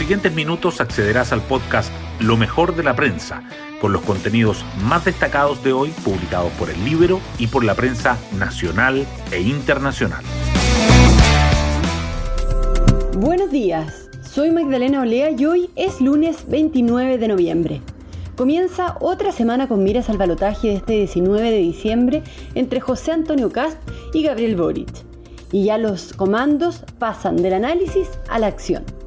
siguientes minutos accederás al podcast Lo mejor de la prensa, con los contenidos más destacados de hoy publicados por el libro y por la prensa nacional e internacional. Buenos días, soy Magdalena Olea y hoy es lunes 29 de noviembre. Comienza otra semana con miras al balotaje de este 19 de diciembre entre José Antonio Cast y Gabriel Boric. Y ya los comandos pasan del análisis a la acción.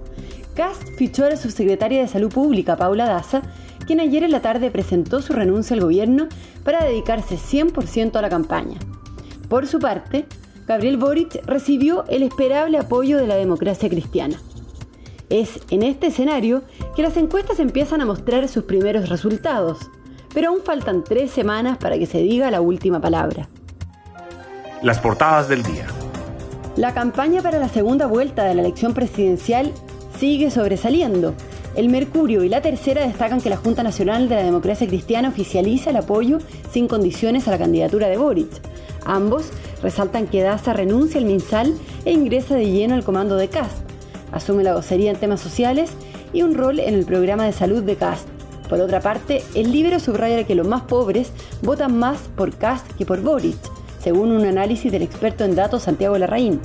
Cast fichó a la subsecretaria de Salud Pública, Paula Daza, quien ayer en la tarde presentó su renuncia al gobierno para dedicarse 100% a la campaña. Por su parte, Gabriel Boric recibió el esperable apoyo de la democracia cristiana. Es en este escenario que las encuestas empiezan a mostrar sus primeros resultados, pero aún faltan tres semanas para que se diga la última palabra. Las portadas del día. La campaña para la segunda vuelta de la elección presidencial sigue sobresaliendo. El Mercurio y la Tercera destacan que la Junta Nacional de la Democracia Cristiana oficializa el apoyo sin condiciones a la candidatura de Boric. Ambos resaltan que Daza renuncia al MinSal e ingresa de lleno al comando de CAST. Asume la vocería en temas sociales y un rol en el programa de salud de CAST. Por otra parte, el libro subraya que los más pobres votan más por CAST que por Boric, según un análisis del experto en datos Santiago Larraín.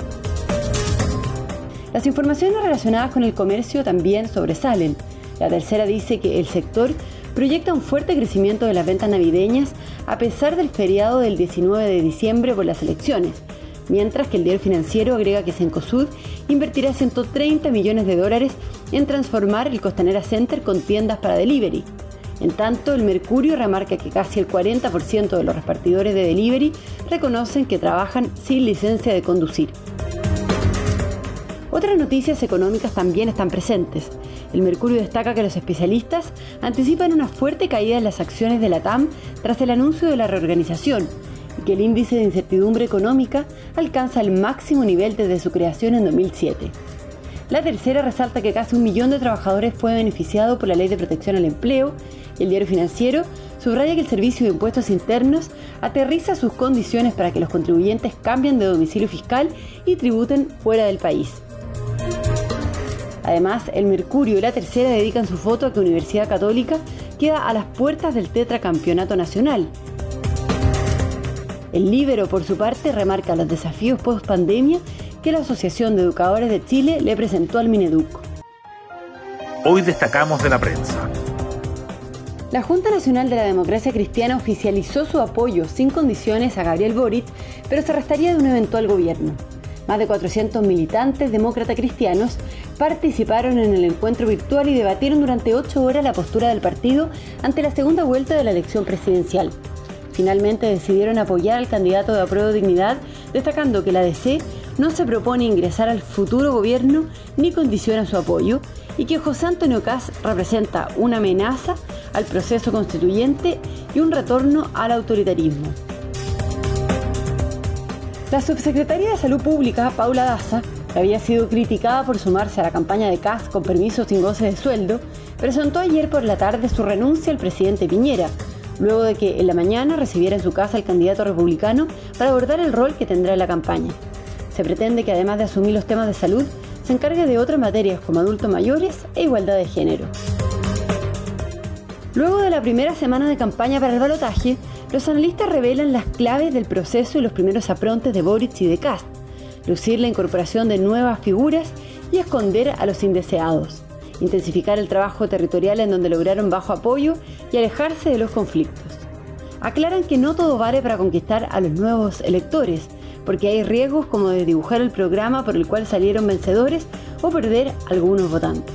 Las informaciones relacionadas con el comercio también sobresalen. La tercera dice que el sector proyecta un fuerte crecimiento de las ventas navideñas a pesar del feriado del 19 de diciembre por las elecciones, mientras que el diario financiero agrega que Cencosud invertirá 130 millones de dólares en transformar el Costanera Center con tiendas para delivery. En tanto, el Mercurio remarca que casi el 40% de los repartidores de delivery reconocen que trabajan sin licencia de conducir. Otras noticias económicas también están presentes. El Mercurio destaca que los especialistas anticipan una fuerte caída en las acciones de la TAM tras el anuncio de la reorganización y que el índice de incertidumbre económica alcanza el máximo nivel desde su creación en 2007. La tercera resalta que casi un millón de trabajadores fue beneficiado por la Ley de Protección al Empleo y el diario financiero subraya que el Servicio de Impuestos Internos aterriza sus condiciones para que los contribuyentes cambien de domicilio fiscal y tributen fuera del país. Además, el Mercurio y la Tercera dedican su foto a que Universidad Católica queda a las puertas del tetracampeonato nacional. El Libero, por su parte, remarca los desafíos post pandemia que la Asociación de Educadores de Chile le presentó al Mineduc. Hoy destacamos de la prensa. La Junta Nacional de la Democracia Cristiana oficializó su apoyo sin condiciones a Gabriel Boric, pero se restaría de un eventual gobierno. Más de 400 militantes demócrata cristianos participaron en el encuentro virtual y debatieron durante ocho horas la postura del partido ante la segunda vuelta de la elección presidencial. Finalmente decidieron apoyar al candidato de apruebo dignidad, destacando que la DC no se propone ingresar al futuro gobierno ni condiciona su apoyo y que José Antonio Caz representa una amenaza al proceso constituyente y un retorno al autoritarismo. La subsecretaria de Salud Pública, Paula Daza, que había sido criticada por sumarse a la campaña de CAS con permiso sin goce de sueldo, presentó ayer por la tarde su renuncia al presidente Piñera, luego de que en la mañana recibiera en su casa al candidato republicano para abordar el rol que tendrá en la campaña. Se pretende que además de asumir los temas de salud, se encargue de otras materias como adultos mayores e igualdad de género. Luego de la primera semana de campaña para el balotaje, los analistas revelan las claves del proceso y los primeros aprontes de Boric y de Cast, lucir la incorporación de nuevas figuras y esconder a los indeseados, intensificar el trabajo territorial en donde lograron bajo apoyo y alejarse de los conflictos. Aclaran que no todo vale para conquistar a los nuevos electores, porque hay riesgos como de dibujar el programa por el cual salieron vencedores o perder algunos votantes.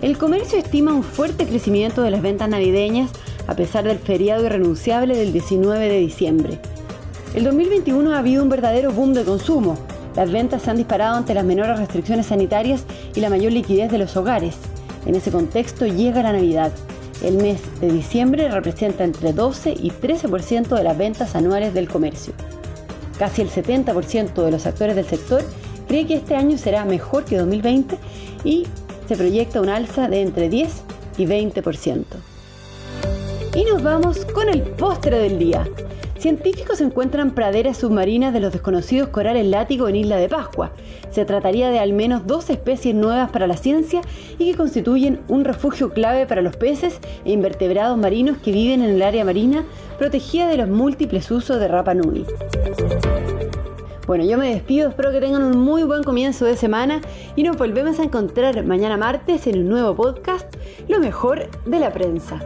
El comercio estima un fuerte crecimiento de las ventas navideñas a pesar del feriado irrenunciable del 19 de diciembre. El 2021 ha habido un verdadero boom de consumo. Las ventas se han disparado ante las menores restricciones sanitarias y la mayor liquidez de los hogares. En ese contexto llega la Navidad. El mes de diciembre representa entre 12 y 13% de las ventas anuales del comercio. Casi el 70% de los actores del sector cree que este año será mejor que 2020 y se proyecta un alza de entre 10 y 20%. Y nos vamos con el postre del día. Científicos encuentran praderas submarinas de los desconocidos corales látigo en Isla de Pascua. Se trataría de al menos dos especies nuevas para la ciencia y que constituyen un refugio clave para los peces e invertebrados marinos que viven en el área marina protegida de los múltiples usos de Rapa Nui. Bueno, yo me despido, espero que tengan un muy buen comienzo de semana y nos volvemos a encontrar mañana martes en un nuevo podcast, Lo mejor de la prensa.